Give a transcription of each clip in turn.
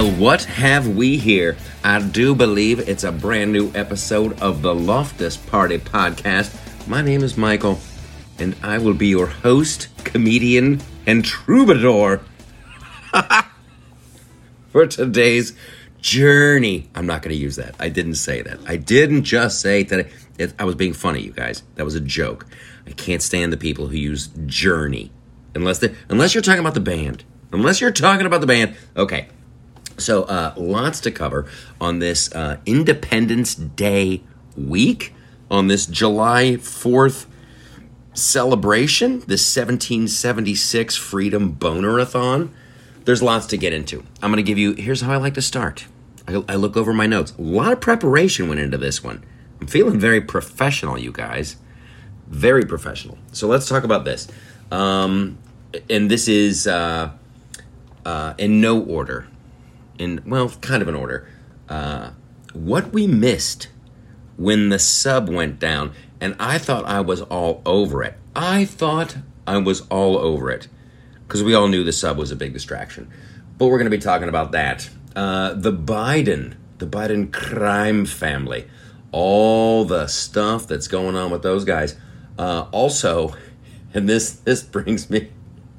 Well, what have we here? I do believe it's a brand new episode of the Loftus Party Podcast. My name is Michael, and I will be your host, comedian, and troubadour for today's journey. I'm not going to use that. I didn't say that. I didn't just say that. I was being funny, you guys. That was a joke. I can't stand the people who use journey unless they, unless you're talking about the band. Unless you're talking about the band. Okay. So, uh, lots to cover on this uh, Independence Day week, on this July 4th celebration, this 1776 Freedom Bonerathon. There's lots to get into. I'm going to give you, here's how I like to start. I, I look over my notes. A lot of preparation went into this one. I'm feeling very professional, you guys. Very professional. So, let's talk about this. Um, and this is uh, uh, in no order in well, kind of an order. Uh, what we missed when the sub went down, and I thought I was all over it. I thought I was all over it because we all knew the sub was a big distraction. But we're going to be talking about that. Uh, the Biden, the Biden crime family, all the stuff that's going on with those guys. Uh, also, and this this brings me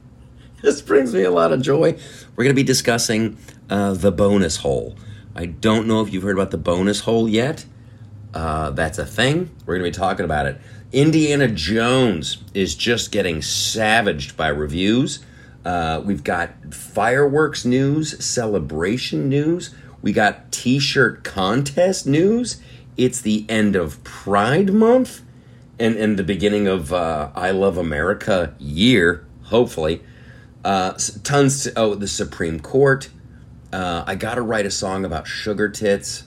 this brings me a lot of joy. We're going to be discussing uh, the bonus hole. I don't know if you've heard about the bonus hole yet. Uh, that's a thing. We're going to be talking about it. Indiana Jones is just getting savaged by reviews. Uh, we've got fireworks news, celebration news. We got t shirt contest news. It's the end of Pride Month and, and the beginning of uh, I Love America year, hopefully. Uh, tons to, oh, the Supreme Court. Uh, I got to write a song about sugar tits.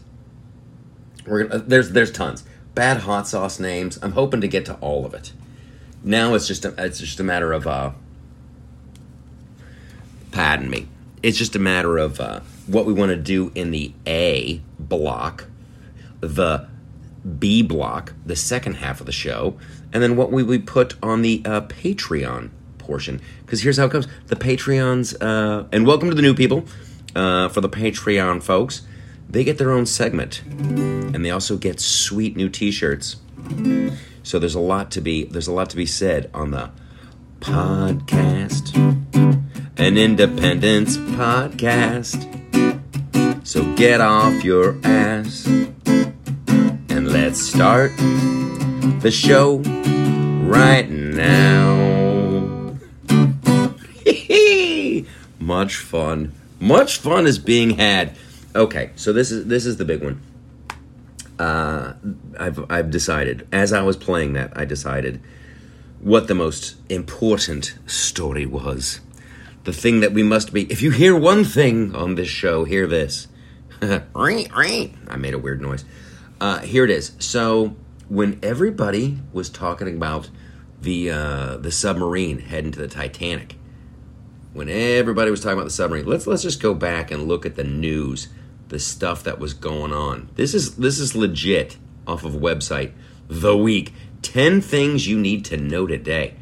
We're gonna, uh, there's there's tons bad hot sauce names. I'm hoping to get to all of it. Now it's just a, it's just a matter of uh, pardon me. It's just a matter of uh, what we want to do in the A block, the B block, the second half of the show, and then what we we put on the uh, Patreon portion. Because here's how it comes: the Patreons, uh, and welcome to the new people uh, for the Patreon folks. They get their own segment, and they also get sweet new T-shirts. So there's a lot to be there's a lot to be said on the podcast, an independence podcast. So get off your ass and let's start the show right now. Much fun. Much fun is being had. Okay, so this is this is the big one. Uh, I've I've decided as I was playing that I decided what the most important story was. The thing that we must be. If you hear one thing on this show, hear this. I made a weird noise. Uh, here it is. So when everybody was talking about the uh, the submarine heading to the Titanic, when everybody was talking about the submarine. Let's let's just go back and look at the news, the stuff that was going on. This is this is legit off of website. The Week. 10 things you need to know today.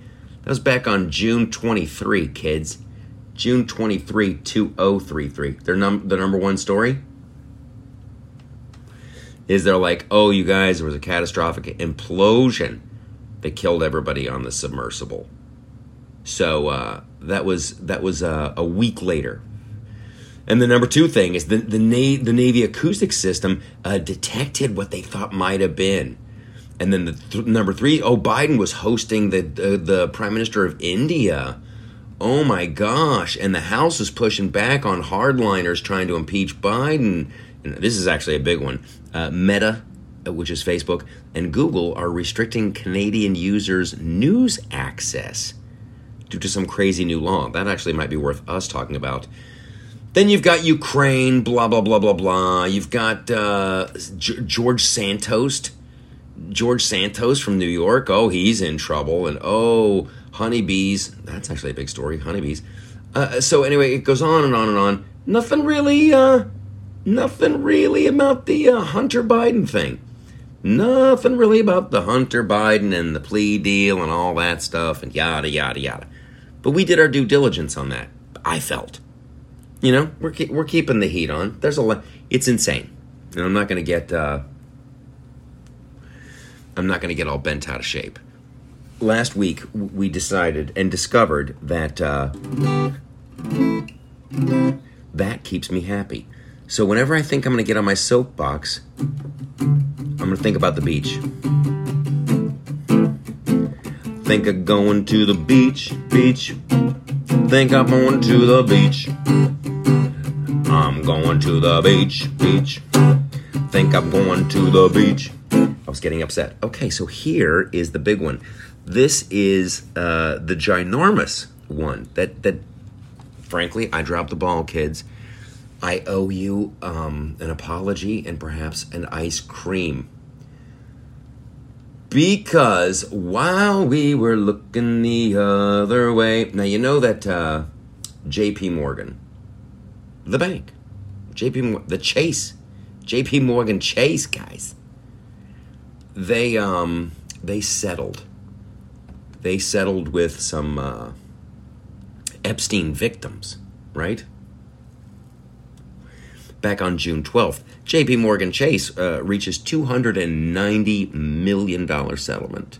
That was back on June 23, kids. June 23, 2033. Their num- the number one story is they're like, oh, you guys, there was a catastrophic implosion that killed everybody on the submersible. So uh, that was that was uh, a week later. And the number two thing is the the, Na- the Navy acoustic system uh, detected what they thought might have been. And then the th- number three, oh, Biden was hosting the, the Prime Minister of India. Oh my gosh! And the House is pushing back on hardliners trying to impeach Biden. And this is actually a big one. Uh, Meta, uh, which is Facebook, and Google are restricting Canadian users' news access due to some crazy new law. That actually might be worth us talking about. Then you've got Ukraine, blah, blah, blah, blah, blah. You've got uh, G- George Santos. George Santos from New York. Oh, he's in trouble. And oh, honeybees. That's actually a big story. Honeybees. Uh, so anyway, it goes on and on and on. Nothing really, uh, nothing really about the uh, Hunter Biden thing. Nothing really about the Hunter Biden and the plea deal and all that stuff and yada, yada, yada. But we did our due diligence on that, I felt. You know, we're keep, we're keeping the heat on. There's a lot. It's insane, and I'm not going to get. Uh, I'm not going to get all bent out of shape. Last week we decided and discovered that uh, that keeps me happy. So whenever I think I'm going to get on my soapbox, I'm going to think about the beach. Think of going to the beach, beach. Think I'm going to the beach. I'm going to the beach, beach. Think I'm going to the beach. I was getting upset. Okay, so here is the big one. This is uh, the ginormous one that that frankly I dropped the ball, kids. I owe you um, an apology and perhaps an ice cream. Because while we were looking the other way, now you know that uh, J.P. Morgan, the bank, J.P. the Chase, J.P. Morgan Chase guys, they um they settled. They settled with some uh, Epstein victims, right? Back on June 12th, JP Morgan Chase uh, reaches $290 million settlement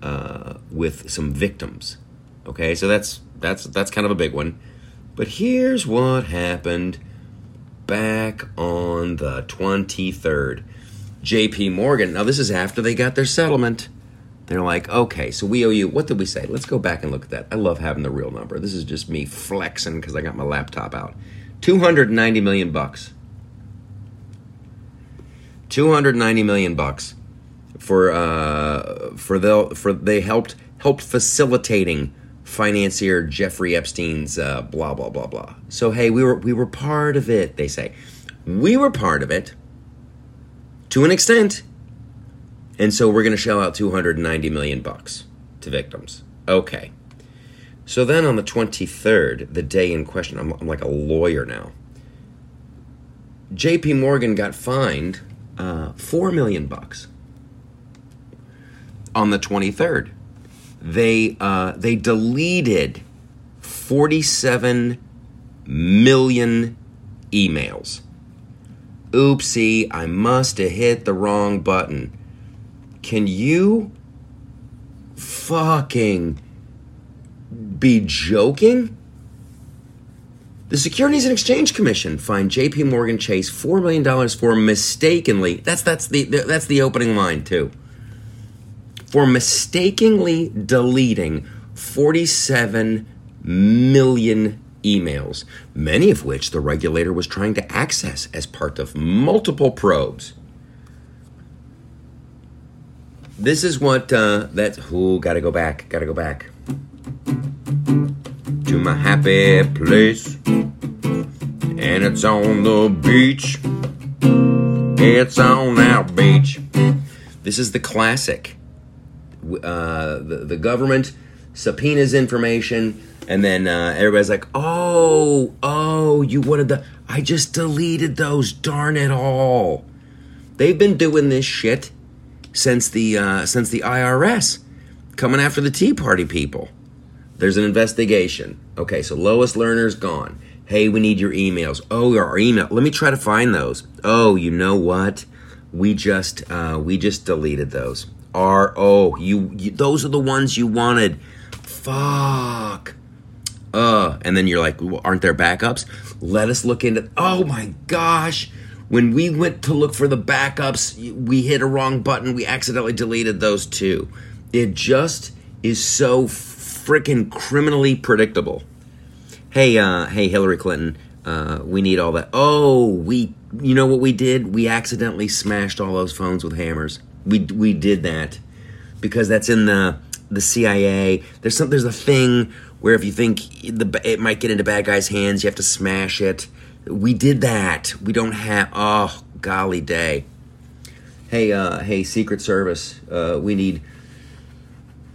uh, with some victims. Okay, so that's that's that's kind of a big one. But here's what happened back on the 23rd. JP Morgan, now this is after they got their settlement. They're like, okay, so we owe you, what did we say? Let's go back and look at that. I love having the real number. This is just me flexing because I got my laptop out. 290 million bucks. 290 million bucks for uh for the for they helped helped facilitating financier Jeffrey Epstein's uh, blah blah blah blah. So hey, we were we were part of it, they say. We were part of it to an extent. And so we're going to shell out 290 million bucks to victims. Okay. So then on the 23rd, the day in question, I'm, I'm like a lawyer now. JP Morgan got fined uh, 4 million bucks. On the 23rd, they uh, they deleted 47 million emails. Oopsie, I must have hit the wrong button. Can you fucking be joking? The Securities and Exchange Commission fined J.P. Morgan Chase four million dollars for mistakenly. That's that's the that's the opening line too. For mistakenly deleting forty-seven million emails, many of which the regulator was trying to access as part of multiple probes. This is what uh, that's. Who gotta go back? Gotta go back to my happy place, and it's on the beach. It's on our beach. This is the classic. Uh, the, the government subpoenas information, and then uh, everybody's like, "Oh, oh, you wanted the? I just deleted those. Darn it all!" They've been doing this shit since the uh, since the IRS coming after the Tea Party people. There's an investigation. Okay, so Lois Lerner's gone. Hey, we need your emails. Oh, our email. Let me try to find those. Oh, you know what? We just uh, we just deleted those. R O. You, you those are the ones you wanted. Fuck. Uh, and then you're like, aren't there backups? Let us look into. Oh my gosh when we went to look for the backups, we hit a wrong button. We accidentally deleted those too. It just is so freaking criminally predictable. Hey, uh, hey, Hillary Clinton, uh, we need all that. Oh, we, you know what we did? We accidentally smashed all those phones with hammers. We we did that because that's in the the CIA. There's some there's a thing where if you think the it might get into bad guys' hands, you have to smash it. We did that. We don't have. Oh, golly day. Hey, uh, hey, Secret Service. Uh, we need.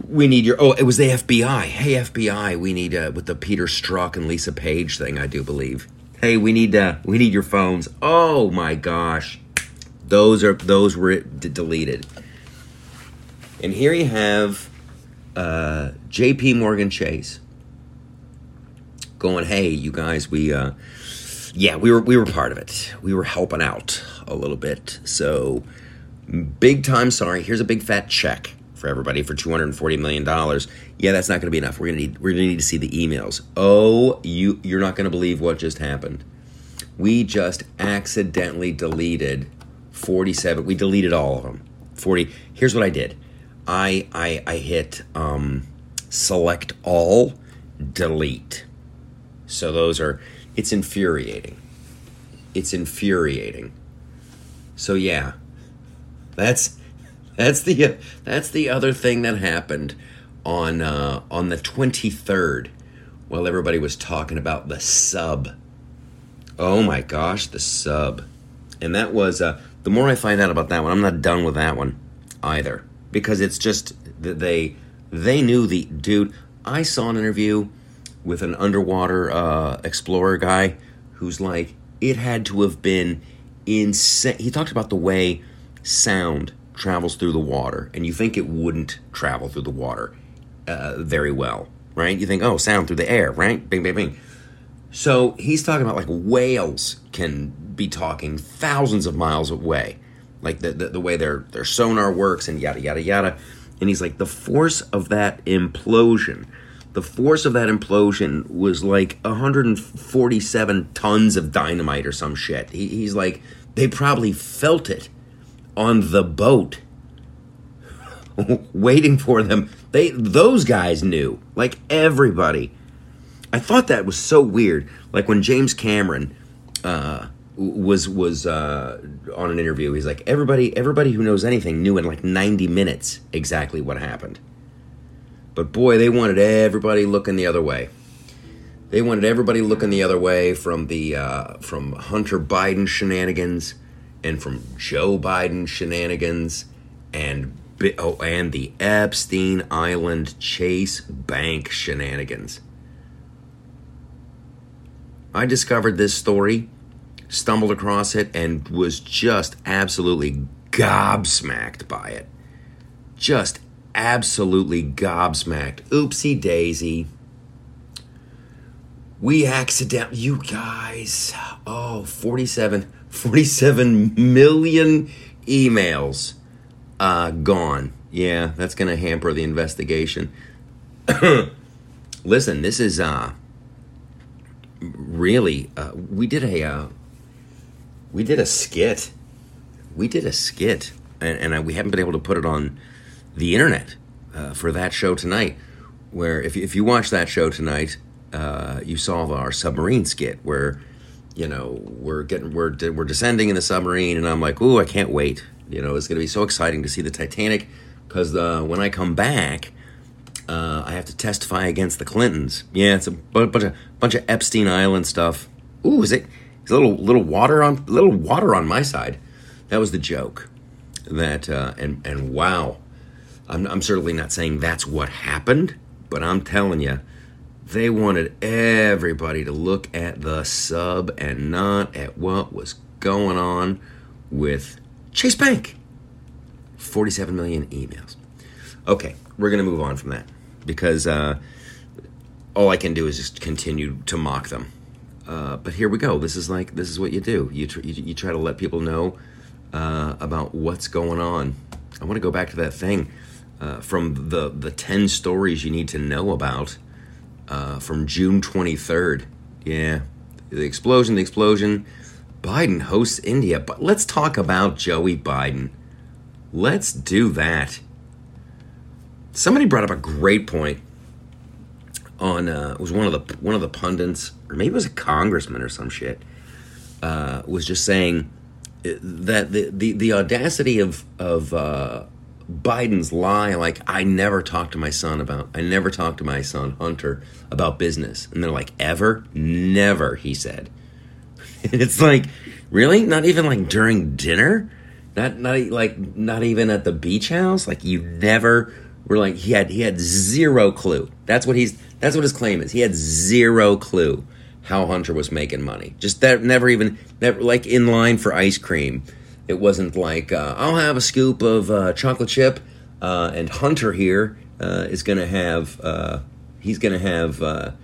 We need your. Oh, it was the FBI. Hey, FBI. We need uh, with the Peter Strzok and Lisa Page thing. I do believe. Hey, we need. Uh, we need your phones. Oh my gosh, those are those were d- deleted. And here you have uh, J.P. Morgan Chase going, "Hey, you guys, we uh, yeah, we were we were part of it. We were helping out a little bit. So big time sorry. Here's a big fat check for everybody for 240 million dollars. Yeah, that's not going to be enough. We're going to need we're going to need to see the emails. Oh, you you're not going to believe what just happened. We just accidentally deleted 47. We deleted all of them. 40. Here's what I did. I I I hit um select all delete. So those are it's infuriating. It's infuriating. So yeah, that's that's the that's the other thing that happened on uh, on the twenty third, while everybody was talking about the sub. Oh my gosh, the sub, and that was uh, the more I find out about that one, I'm not done with that one either because it's just that they they knew the dude. I saw an interview with an underwater uh, explorer guy who's like, it had to have been insane. He talked about the way sound travels through the water, and you think it wouldn't travel through the water uh, very well, right? You think, oh, sound through the air, right? Bing, bing, bing. So he's talking about like whales can be talking thousands of miles away, like the, the, the way their, their sonar works and yada, yada, yada. And he's like, the force of that implosion the force of that implosion was like 147 tons of dynamite or some shit. He, he's like, they probably felt it on the boat waiting for them. They those guys knew, like everybody. I thought that was so weird. Like when James Cameron uh, was was uh, on an interview, he's like, everybody everybody who knows anything knew in like 90 minutes exactly what happened. But boy, they wanted everybody looking the other way. They wanted everybody looking the other way from the uh, from Hunter Biden shenanigans and from Joe Biden shenanigans and oh, and the Epstein Island Chase Bank shenanigans. I discovered this story, stumbled across it, and was just absolutely gobsmacked by it. Just absolutely gobsmacked. Oopsie daisy. We accident you guys. Oh, 47 47 million emails uh gone. Yeah, that's going to hamper the investigation. Listen, this is uh really uh we did a uh we did a skit. We did a skit and, and I, we haven't been able to put it on the internet uh, for that show tonight. Where if you, if you watch that show tonight, uh, you saw our submarine skit where you know we're getting we're we're descending in the submarine, and I'm like, ooh, I can't wait. You know, it's going to be so exciting to see the Titanic because uh, when I come back. Uh, I have to testify against the Clintons. Yeah, it's a bunch of bunch of Epstein Island stuff. Ooh, is it? Is a little little water on little water on my side. That was the joke. That uh, and and wow, I'm, I'm certainly not saying that's what happened, but I'm telling you, they wanted everybody to look at the sub and not at what was going on with Chase Bank. 47 million emails. Okay, we're going to move on from that because uh, all I can do is just continue to mock them. Uh, but here we go. This is like this is what you do. You tr- you, you, try to let people know uh, about what's going on. I want to go back to that thing uh, from the, the 10 stories you need to know about uh, from June 23rd. Yeah, the explosion, the explosion. Biden hosts India. But let's talk about Joey Biden. Let's do that. Somebody brought up a great point on uh, it was one of the one of the pundits or maybe it was a congressman or some shit uh, was just saying uh, that the the, the audacity of of uh, Biden's lie, like, I never talked to my son about, I never talked to my son, Hunter, about business. And they're like, ever? Never, he said. it's like, really? Not even like during dinner? Not, not like, not even at the beach house? Like, you never were like, he had, he had zero clue. That's what he's, that's what his claim is. He had zero clue how Hunter was making money. Just that, never even, never, like in line for ice cream it wasn't like uh, I'll have a scoop of uh, chocolate chip, uh, and Hunter here uh, is going to have uh, he's going to have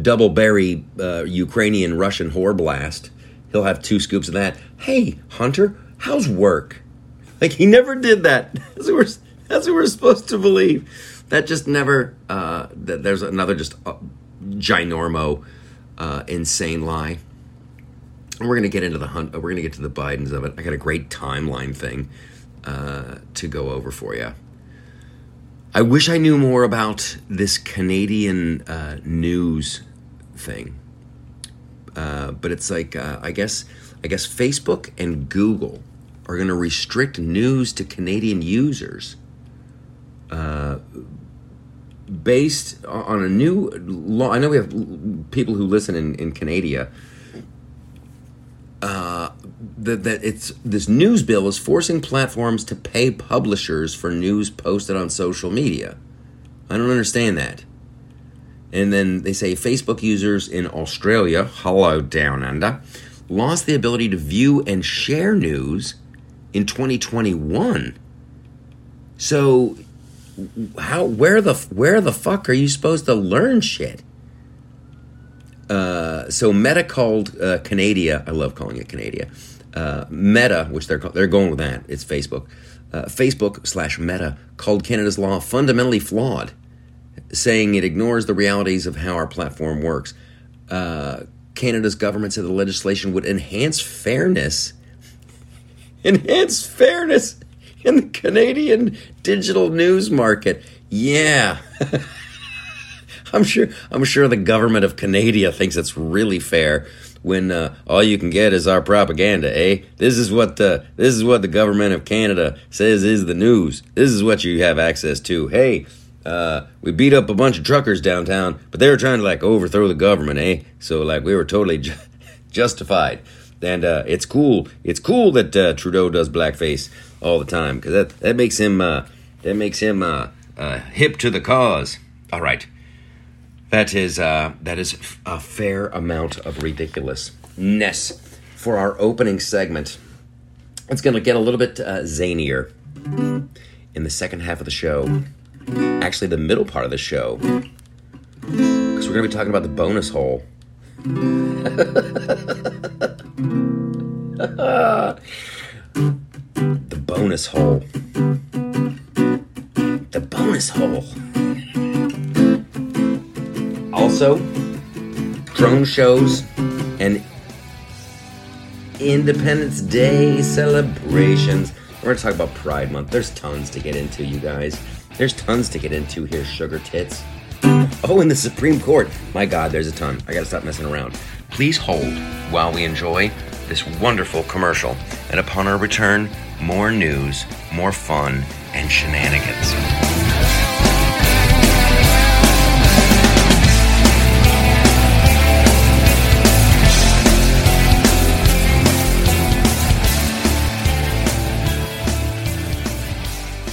double berry Ukrainian Russian whore blast. He'll have two scoops of that. Hey, Hunter, how's work? Like he never did that. That's what we're, that's what we're supposed to believe. That just never. There's another just ginormo, insane lie. And we're gonna get into the hunt. We're gonna get to the Bidens of it. I got a great timeline thing uh, to go over for you. I wish I knew more about this Canadian uh, news thing, uh, but it's like uh, I guess I guess Facebook and Google are going to restrict news to Canadian users uh, based on a new law. I know we have people who listen in, in Canada. Uh, that, that it's this news bill is forcing platforms to pay publishers for news posted on social media. I don't understand that. And then they say Facebook users in Australia, hello down under, lost the ability to view and share news in 2021. So how where the where the fuck are you supposed to learn shit? Uh, so Meta called uh, Canada. I love calling it Canada. Uh, Meta, which they're they're going with that. It's Facebook. Uh, Facebook slash Meta called Canada's law fundamentally flawed, saying it ignores the realities of how our platform works. Uh, Canada's government said the legislation would enhance fairness enhance fairness in the Canadian digital news market. Yeah. I'm sure I'm sure the government of Canada thinks it's really fair when uh, all you can get is our propaganda, eh? This is what the this is what the government of Canada says is the news. This is what you have access to. Hey, uh, we beat up a bunch of truckers downtown, but they were trying to like overthrow the government, eh? So like we were totally ju- justified and uh, it's cool. It's cool that uh, Trudeau does blackface all the time because that that makes him uh, that makes him uh, hip to the cause. All right, that is uh, that is a fair amount of ridiculousness for our opening segment. It's going to get a little bit zanier in the second half of the show. Actually, the middle part of the show, because we're going to be talking about the bonus hole. the bonus hole. The bonus hole. Also, drone shows and Independence Day celebrations. We're going to talk about Pride Month. There's tons to get into, you guys. There's tons to get into here, sugar tits. Oh, in the Supreme Court. My God, there's a ton. I gotta stop messing around. Please hold while we enjoy this wonderful commercial. And upon our return, more news, more fun, and shenanigans.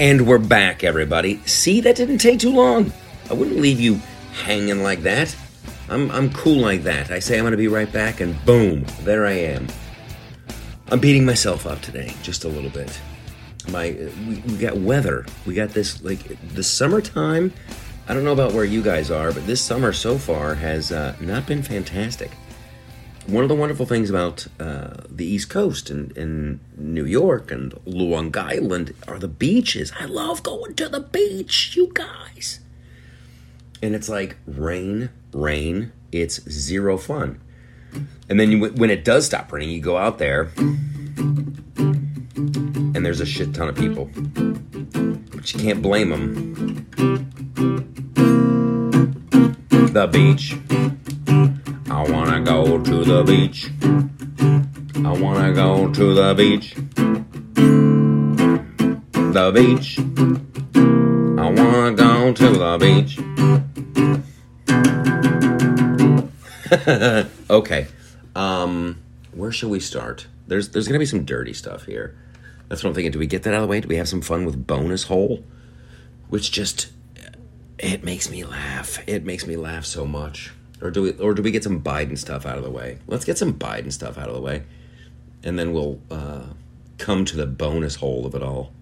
And we're back, everybody. See, that didn't take too long. I wouldn't leave you hanging like that. I'm, I'm cool like that. I say I'm going to be right back, and boom, there I am. I'm beating myself up today, just a little bit. My, we, we got weather. We got this, like, the summertime I don't know about where you guys are, but this summer so far has uh, not been fantastic. One of the wonderful things about uh, the East Coast and, and New York and Long Island are the beaches. I love going to the beach, you guys. And it's like rain, rain, it's zero fun. And then you, when it does stop raining, you go out there and there's a shit ton of people. But you can't blame them. The beach. I wanna go to the beach. I wanna go to the beach. The beach. I wanna go to the beach. okay. Um, where should we start? There's there's gonna be some dirty stuff here. That's what I'm thinking. Do we get that out of the way? Do we have some fun with bonus hole? Which just it makes me laugh. It makes me laugh so much. Or do we or do we get some Biden stuff out of the way? Let's get some Biden stuff out of the way. And then we'll uh, come to the bonus hole of it all.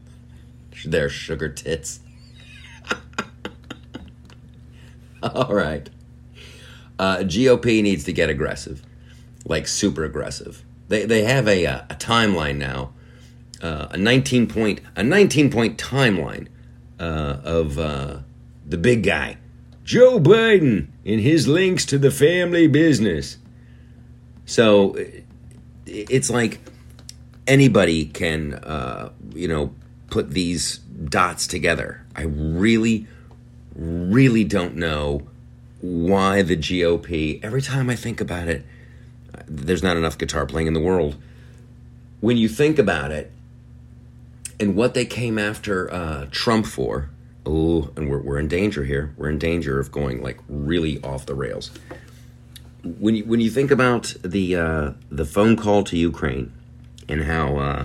Their sugar tits. all right. Uh, GOP needs to get aggressive, like super aggressive. They they have a uh, a timeline now, uh, a nineteen point a nineteen point timeline uh, of uh, the big guy, Joe Biden, and his links to the family business. So it's like anybody can uh, you know put these dots together. I really, really don't know why the GOP, every time I think about it, there's not enough guitar playing in the world. When you think about it, and what they came after uh, Trump for, oh, and we're, we're in danger here. We're in danger of going like really off the rails. When you, when you think about the uh, the phone call to Ukraine and how uh,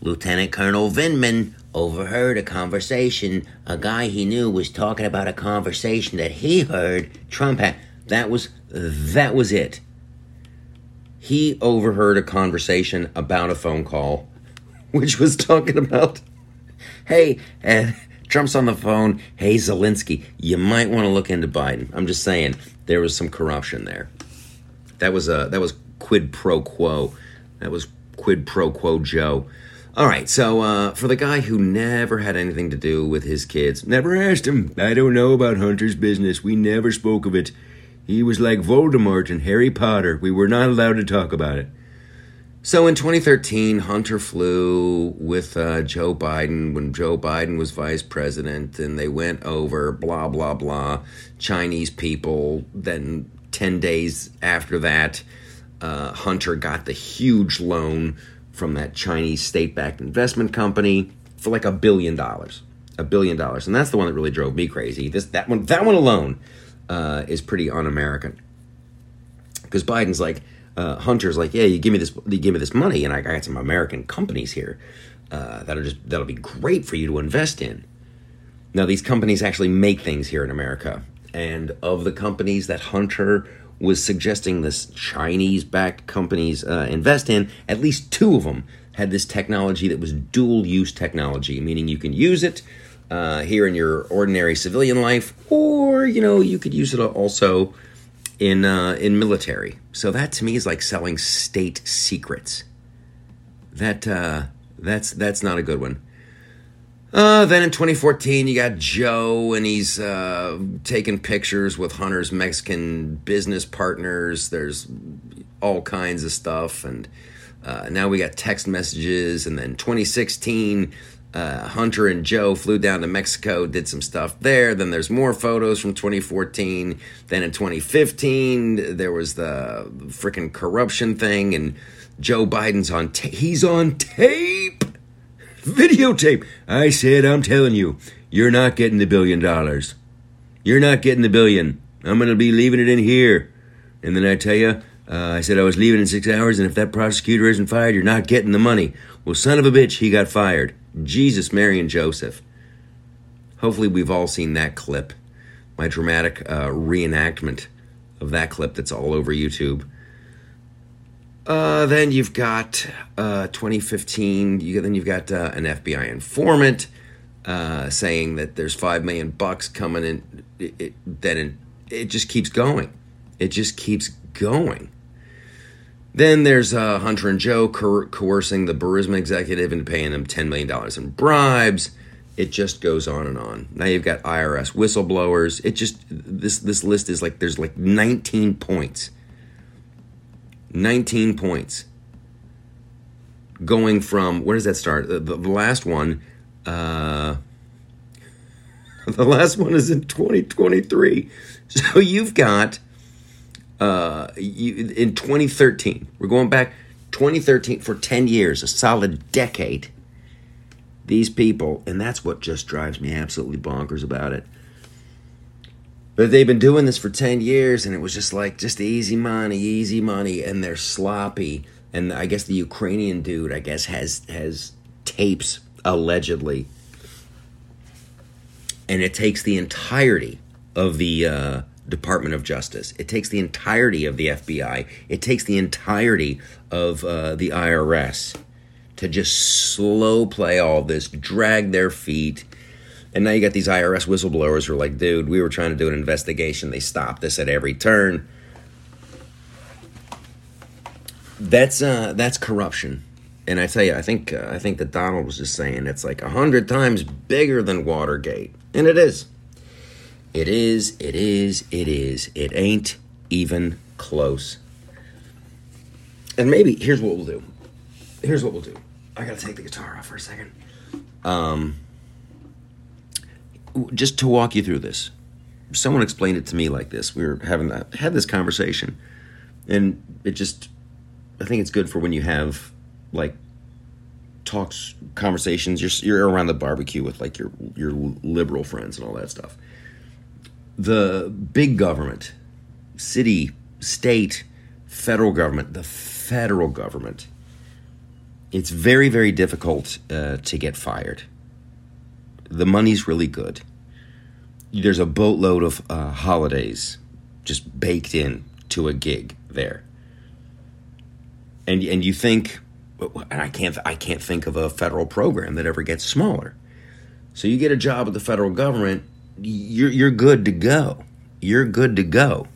Lieutenant Colonel Vindman overheard a conversation. A guy he knew was talking about a conversation that he heard Trump had. That was that was it. He overheard a conversation about a phone call, which was talking about, hey, and Trump's on the phone. Hey, Zelensky, you might want to look into Biden. I'm just saying there was some corruption there. That was a that was quid pro quo. That was quid pro quo Joe. All right, so uh, for the guy who never had anything to do with his kids, never asked him. I don't know about Hunter's business. We never spoke of it. He was like Voldemort and Harry Potter. We were not allowed to talk about it. So in 2013, Hunter flew with uh, Joe Biden when Joe Biden was vice president, and they went over blah, blah, blah. Chinese people. Then 10 days after that, uh, Hunter got the huge loan from that Chinese state backed investment company for like a billion dollars. A billion dollars. And that's the one that really drove me crazy. This that one that one alone uh, is pretty un-American. Because Biden's like, uh, Hunter's like, yeah, you give me this, you give me this money, and I got some American companies here uh, that'll just that'll be great for you to invest in. Now, these companies actually make things here in America, and of the companies that Hunter was suggesting this Chinese-backed companies uh, invest in, at least two of them had this technology that was dual-use technology, meaning you can use it uh, here in your ordinary civilian life, or you know you could use it also in uh, in military. So that to me is like selling state secrets. That uh, that's that's not a good one. Uh, then in 2014, you got Joe, and he's uh, taking pictures with Hunter's Mexican business partners. There's all kinds of stuff, and uh, now we got text messages. And then 2016, uh, Hunter and Joe flew down to Mexico, did some stuff there. Then there's more photos from 2014. Then in 2015, there was the freaking corruption thing, and Joe Biden's on. Ta- he's on tape videotape. I said, I'm telling you, you're not getting the billion dollars. You're not getting the billion. I'm to be leaving it in here. And then I tell you, uh, I said I was leaving in six hours, and if that prosecutor isn't fired, you're not getting the money. Well, son of a bitch, he got fired. Jesus, Mary, and Joseph. Hopefully, we've all seen that clip, my dramatic uh, reenactment of that clip that's all over YouTube. Uh, then you've got uh, 2015. You then you've got uh, an FBI informant. uh, saying that there's five million bucks coming in. It, it, then it just keeps going. It just keeps going. Then there's uh, Hunter and Joe coer- coercing the Burisma executive into paying them $10 million in bribes. It just goes on and on. Now you've got IRS whistleblowers. It just this this list is like there's like 19 points. 19 points. Going from where does that start? The, the, the last one, uh, the last one is in 2023. So you've got uh, you, in 2013. We're going back 2013 for 10 years, a solid decade. These people, and that's what just drives me absolutely bonkers about it. But they've been doing this for 10 years, and it was just like, just easy money, easy money, and they're sloppy. And I guess the Ukrainian dude, I guess, has has tapes allegedly, and it takes the entirety of the uh, Department of Justice. It takes the entirety of the FBI. It takes the entirety of uh, the IRS to just slow play all this, drag their feet. And now you got these IRS whistleblowers who are like, dude, we were trying to do an investigation. They stopped us at every turn. That's uh, that's corruption. And I tell you, I think uh, I think that Donald was just saying it's like a hundred times bigger than Watergate, and it is. It is, it is, it is. It ain't even close. And maybe here's what we'll do. Here's what we'll do. I gotta take the guitar off for a second. Um, just to walk you through this. Someone explained it to me like this. We were having had this conversation, and it just, I think it's good for when you have like talks, conversations. You're you're around the barbecue with like your your liberal friends and all that stuff the big government, city, state, federal government, the federal government, it's very, very difficult uh, to get fired. The money's really good. There's a boatload of uh, holidays just baked in to a gig there. And, and you think, and I can't, I can't think of a federal program that ever gets smaller. So you get a job with the federal government, you're you're good to go. You're good to go.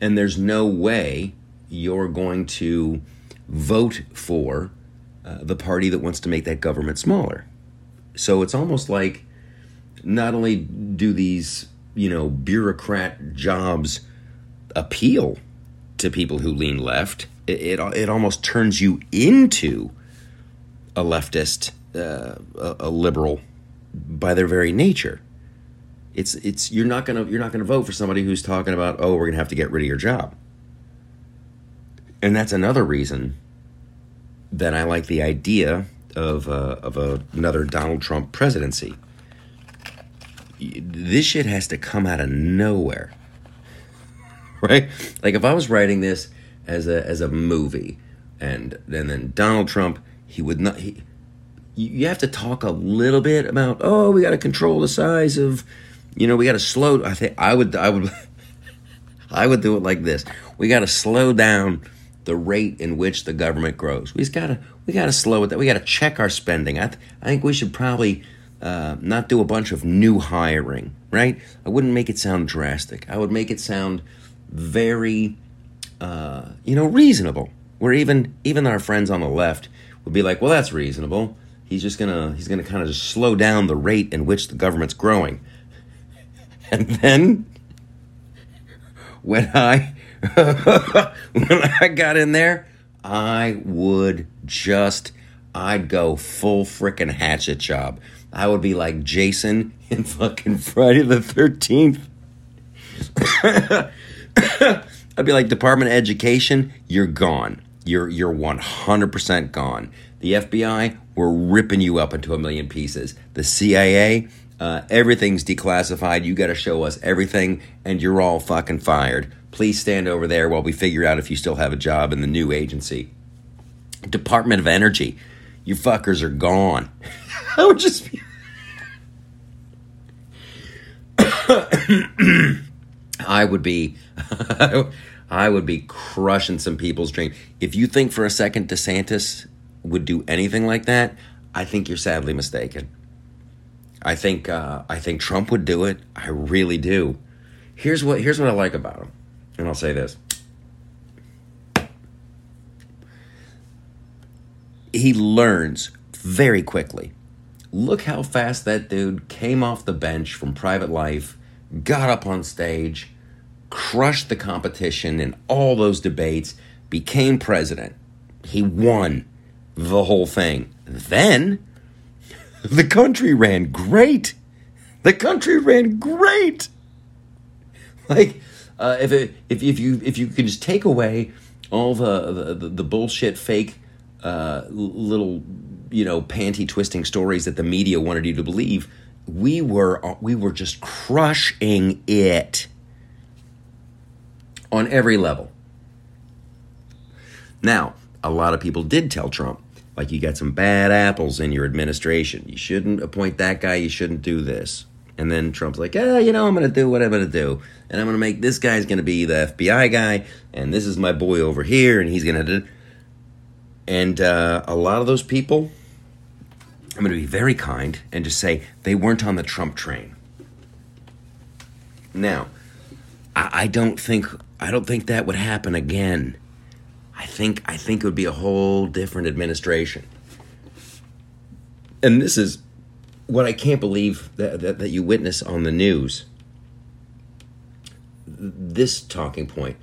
And there's no way you're going to vote for uh, the party that wants to make that government smaller. So it's almost like not only do these, you know, bureaucrat jobs appeal to people who lean left, it, it, it almost turns you into a leftist, uh, a, a liberal by their very nature it's it's you're not gonna you're not gonna vote for somebody who's talking about oh we're gonna have to get rid of your job and that's another reason that I like the idea of uh, of a, another Donald Trump presidency. This shit has to come out of nowhere, right? Like if I was writing this as a as a movie, and and then Donald Trump, he would not. He, you have to talk a little bit about oh we got to control the size of you know, we got to slow. I think I would, I would, I would do it like this. We got to slow down the rate in which the government grows. We gotta, we gotta slow it. Down. We gotta check our spending. I, th- I think we should probably uh, not do a bunch of new hiring. Right? I wouldn't make it sound drastic. I would make it sound very, uh, you know, reasonable. Where even even our friends on the left would be like, well, that's reasonable. He's just gonna he's gonna kind of slow down the rate in which the government's growing. And then when I when I got in there, I would just I'd go full frickin' hatchet job. I would be like Jason in fucking Friday the 13th. I'd be like Department of Education, you're gone. You're you're 100% gone. The FBI, we're ripping you up into a million pieces. The CIA, uh, everything's declassified. You got to show us everything, and you're all fucking fired. Please stand over there while we figure out if you still have a job in the new agency. Department of Energy, you fuckers are gone. I would just be. I would be. I would be crushing some people's dream. If you think for a second DeSantis would do anything like that, I think you're sadly mistaken. I think uh, I think Trump would do it. I really do. Here's what here's what I like about him, and I'll say this. He learns very quickly. Look how fast that dude came off the bench from Private Life, got up on stage, crushed the competition in all those debates, became president. He won the whole thing. Then the country ran great. The country ran great. Like uh, if it, if if you if you could just take away all the the, the bullshit fake uh, little you know panty twisting stories that the media wanted you to believe, we were uh, we were just crushing it on every level. Now, a lot of people did tell Trump, like you got some bad apples in your administration. You shouldn't appoint that guy. You shouldn't do this. And then Trump's like, yeah, you know, I'm going to do what I'm going to do. And I'm going to make this guy's going to be the FBI guy. And this is my boy over here. And he's going to. And uh, a lot of those people, I'm going to be very kind and just say they weren't on the Trump train. Now, I, I don't think I don't think that would happen again. I think I think it would be a whole different administration. And this is what I can't believe that, that, that you witness on the news. This talking point.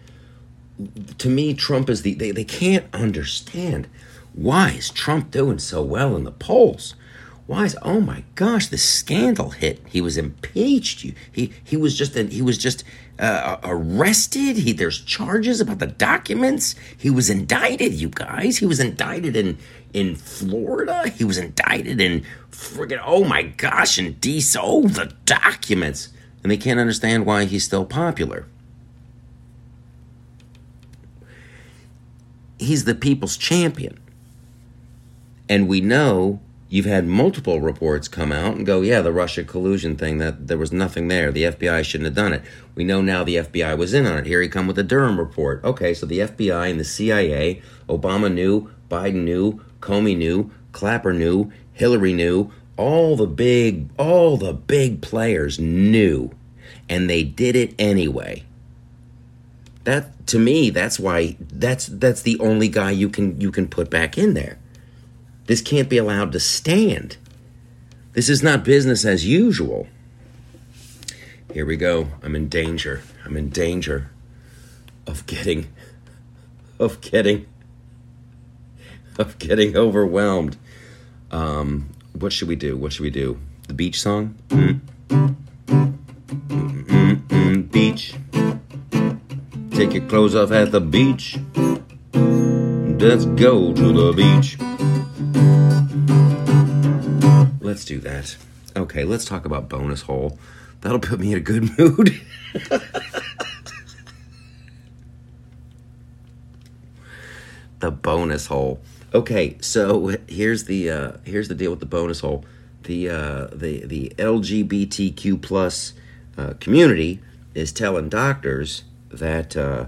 To me, Trump is the they, they can't understand why is Trump doing so well in the polls? Why is oh my gosh the scandal hit? He was impeached. You he he was just he was just uh, arrested. He there's charges about the documents. He was indicted. You guys, he was indicted in in Florida. He was indicted in friggin' oh my gosh in DC. Oh the documents, and they can't understand why he's still popular. He's the people's champion, and we know you've had multiple reports come out and go, yeah, the Russia collusion thing, that there was nothing there. The FBI shouldn't have done it. We know now the FBI was in on it. Here he come with the Durham report. Okay, so the FBI and the CIA, Obama knew, Biden knew, Comey knew, Clapper knew, Hillary knew, all the big all the big players knew and they did it anyway. That to me that's why that's that's the only guy you can you can put back in there. This can't be allowed to stand. This is not business as usual. Here we go. I'm in danger. I'm in danger of getting of getting of getting overwhelmed. Um, what should we do? What should we do? The beach song? Mm. Beach. Take your clothes off at the beach. Let's go to the beach. Let's do that. Okay, let's talk about bonus hole. That'll put me in a good mood. the bonus hole. Okay, so here's the uh, here's the deal with the bonus hole. The uh, the the LGBTQ plus uh, community is telling doctors that uh,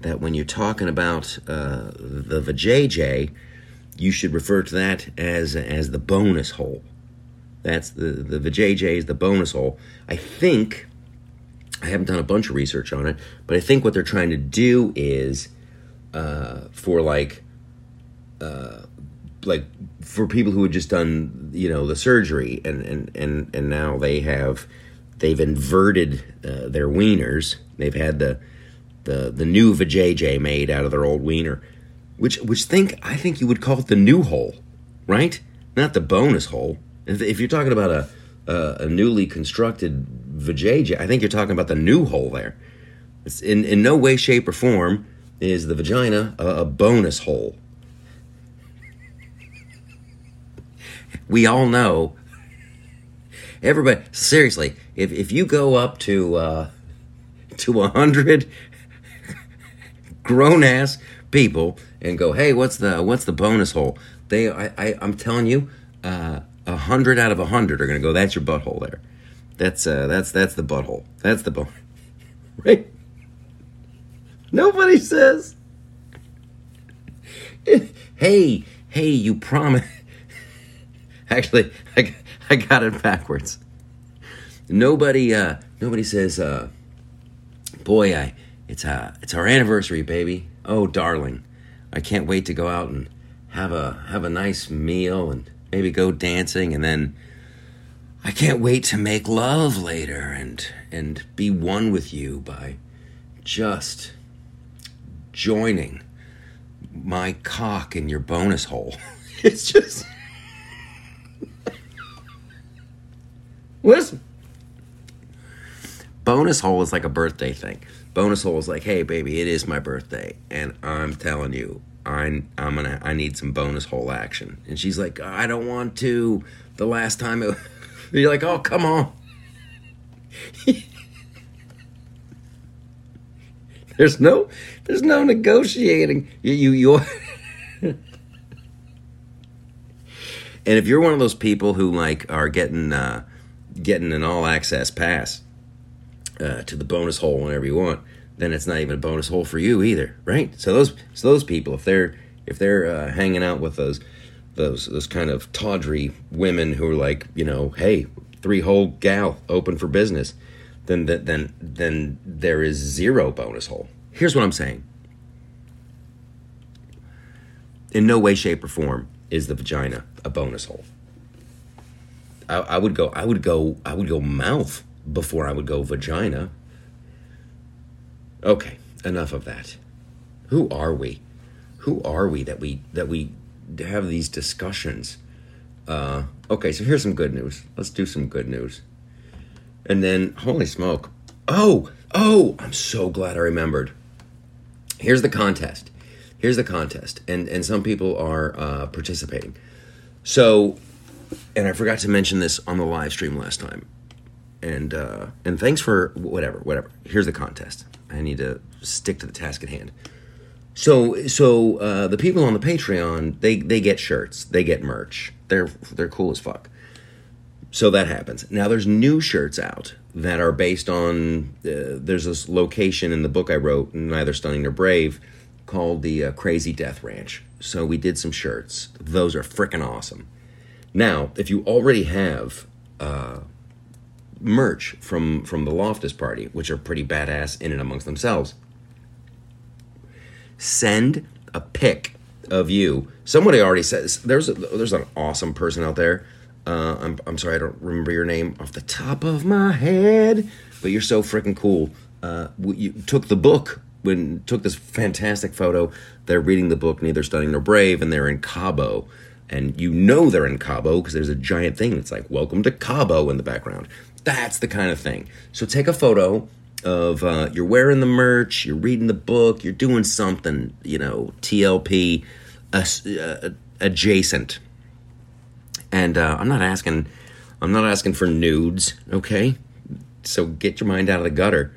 that when you're talking about uh, the vajayjay, you should refer to that as as the bonus hole. That's the the vajayjay is the bonus hole. I think I haven't done a bunch of research on it, but I think what they're trying to do is uh, for like uh, like for people who had just done you know the surgery and and and and now they have they've inverted uh, their wieners. They've had the the the new vajayjay made out of their old wiener, which which think I think you would call it the new hole, right? Not the bonus hole. If, you're talking about a, a, a newly constructed vajayjay, I think you're talking about the new hole there. It's in in no way, shape, or form is the vagina a, a bonus hole. we all know. Everybody, seriously, if if you go up to uh, to a hundred grown ass people and go, hey, what's the what's the bonus hole? They, I, I I'm telling you, uh, a hundred out of a hundred are gonna go. That's your butthole there. That's uh, that's that's the butthole. That's the bone, right? Nobody says, hey, hey, you promise. Actually, I, I got it backwards. Nobody, uh, nobody says, uh, "Boy, I, it's uh, it's our anniversary, baby. Oh, darling, I can't wait to go out and have a have a nice meal and maybe go dancing, and then I can't wait to make love later and and be one with you by just joining my cock in your bonus hole." it's just. Listen. Bonus hole is like a birthday thing. Bonus hole is like, hey baby, it is my birthday, and I'm telling you, I'm I'm gonna I need some bonus hole action. And she's like, I don't want to. The last time it, you're like, oh come on. there's no there's no negotiating. You you you. and if you're one of those people who like are getting uh, getting an all access pass uh, to the bonus hole whenever you want, then it's not even a bonus hole for you either, right? So those so those people, if they're if they're uh, hanging out with those those those kind of tawdry women who are like, you know, hey, three hole gal open for business, then then then there is zero bonus hole. Here's what I'm saying. In no way, shape, or form is the vagina a bonus hole. I, I would go. I would go. I would go mouth before I would go vagina. Okay, enough of that. Who are we? Who are we that we that we have these discussions? Uh, okay, so here's some good news. Let's do some good news. And then, holy smoke! Oh, oh! I'm so glad I remembered. Here's the contest. Here's the contest, and and some people are uh, participating. So, and I forgot to mention this on the live stream last time and uh, and thanks for whatever, whatever. Here's the contest. I need to stick to the task at hand. So so uh, the people on the Patreon they they get shirts, they get merch. They're they're cool as fuck. So that happens. Now there's new shirts out that are based on uh, there's this location in the book I wrote, neither stunning nor brave, called the uh, Crazy Death Ranch. So we did some shirts. Those are freaking awesome. Now, if you already have uh, merch from from the Loftus party, which are pretty badass in and amongst themselves. Send a pic of you. Somebody already says there's a, there's an awesome person out there. Uh, I'm I'm sorry I don't remember your name off the top of my head, but you're so freaking cool. Uh, you took the book when took this fantastic photo. They're reading the book, neither stunning nor brave, and they're in Cabo and you know they're in Cabo because there's a giant thing that's like "Welcome to Cabo" in the background. That's the kind of thing. So take a photo of uh, you're wearing the merch, you're reading the book, you're doing something, you know, TLP uh, adjacent. And uh, I'm not asking, I'm not asking for nudes, okay? So get your mind out of the gutter.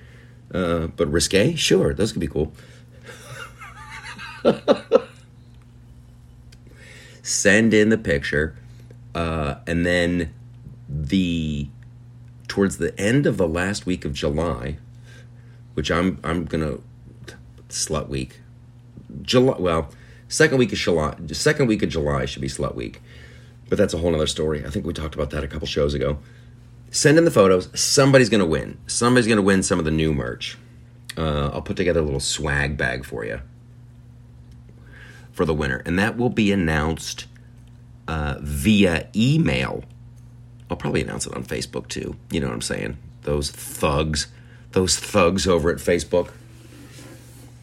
Uh, but risque, sure, those could be cool. Send in the picture, uh, and then the towards the end of the last week of July, which I'm I'm gonna slut week. July well, second week of July second week of July should be slut week. But that's a whole other story. I think we talked about that a couple shows ago. Send in the photos. Somebody's gonna win. Somebody's gonna win some of the new merch. Uh, I'll put together a little swag bag for you for the winner, and that will be announced uh, via email I'll probably announce it on Facebook too. You know what I'm saying? Those thugs, those thugs over at Facebook.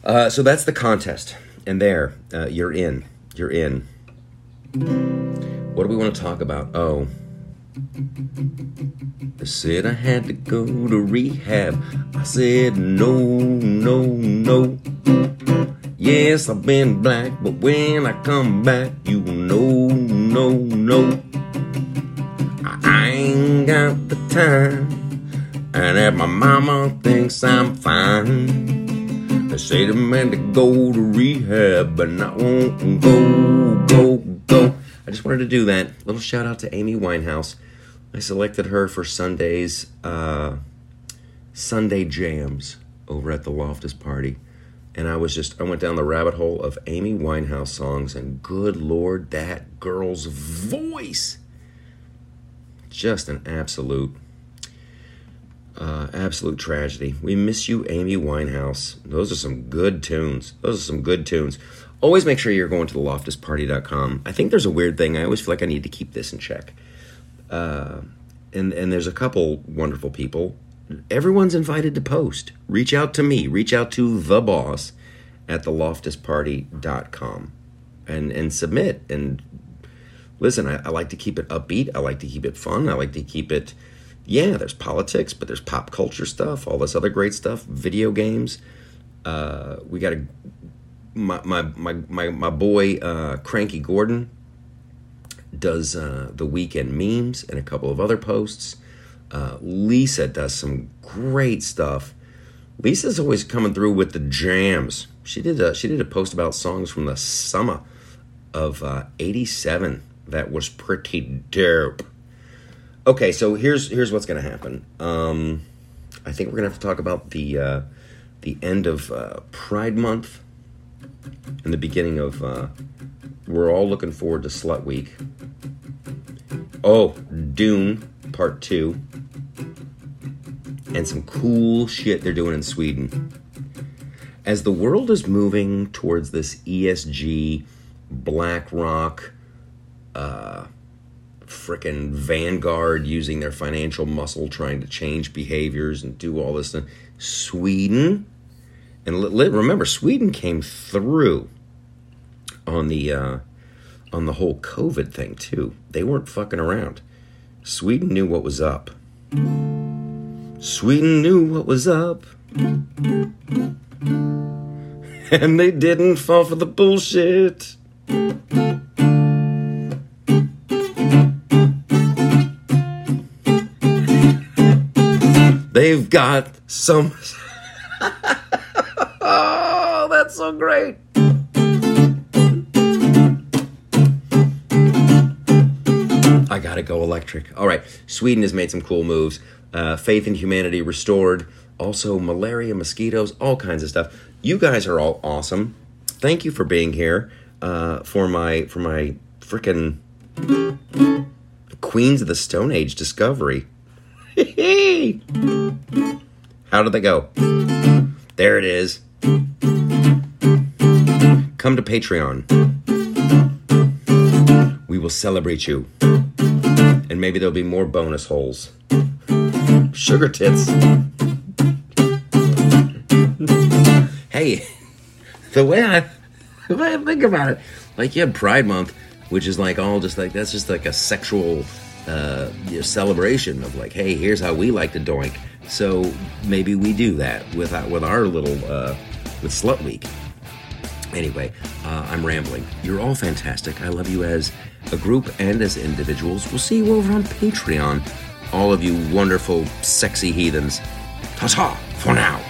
Uh, so that's the contest, and there, uh, you're in. You're in. What do we want to talk about? Oh. They said I had to go to rehab. I said no, no, no. Yes, I've been black, but when I come back, you know, no, no. I ain't got the time. And if my mama thinks I'm fine, they say the man to go to rehab, but I won't go, go, go. I just wanted to do that. Little shout out to Amy Winehouse. I selected her for Sunday's uh, Sunday jams over at the Loftus party. And I was just, I went down the rabbit hole of Amy Winehouse songs, and good lord, that girl's voice just an absolute Uh, absolute tragedy. We miss you, Amy Winehouse. Those are some good tunes. Those are some good tunes. Always make sure you're going to the loftusparty.com. I think there's a weird thing. I always feel like I need to keep this in check. Uh, and and there's a couple wonderful people. Everyone's invited to post. Reach out to me. Reach out to the boss at the loftusparty.com and and submit and listen. I, I like to keep it upbeat. I like to keep it fun. I like to keep it. Yeah, there's politics, but there's pop culture stuff, all this other great stuff, video games. Uh, we got a my my my my, my boy uh, Cranky Gordon does uh, the weekend memes and a couple of other posts. Uh, Lisa does some great stuff. Lisa's always coming through with the jams. She did a, she did a post about songs from the summer of '87 that was pretty dope. Okay, so here's here's what's gonna happen. Um, I think we're gonna have to talk about the uh, the end of uh, Pride Month and the beginning of. Uh, we're all looking forward to Slut Week. Oh, Dune Part Two, and some cool shit they're doing in Sweden. As the world is moving towards this ESG, BlackRock, uh, frickin' Vanguard using their financial muscle trying to change behaviors and do all this. Sweden, and remember, Sweden came through on the uh, on the whole COVID thing too. They weren't fucking around. Sweden knew what was up. Sweden knew what was up. And they didn't fall for the bullshit. They've got some. oh, that's so great. I gotta go electric. All right, Sweden has made some cool moves. Uh, faith in humanity restored. Also, malaria, mosquitoes, all kinds of stuff. You guys are all awesome. Thank you for being here uh, for my for my freaking Queens of the Stone Age discovery. How did they go? There it is. Come to Patreon. We will celebrate you. And maybe there'll be more bonus holes. Sugar tits. hey, the way I the way I think about it, like you have Pride Month, which is like all just like that's just like a sexual uh, celebration of like, hey, here's how we like to doink. So maybe we do that with our, with our little uh, with Slut Week. Anyway, uh, I'm rambling. You're all fantastic. I love you as a group and as individuals. We'll see you over on Patreon. All of you wonderful, sexy heathens. Ta ta for now.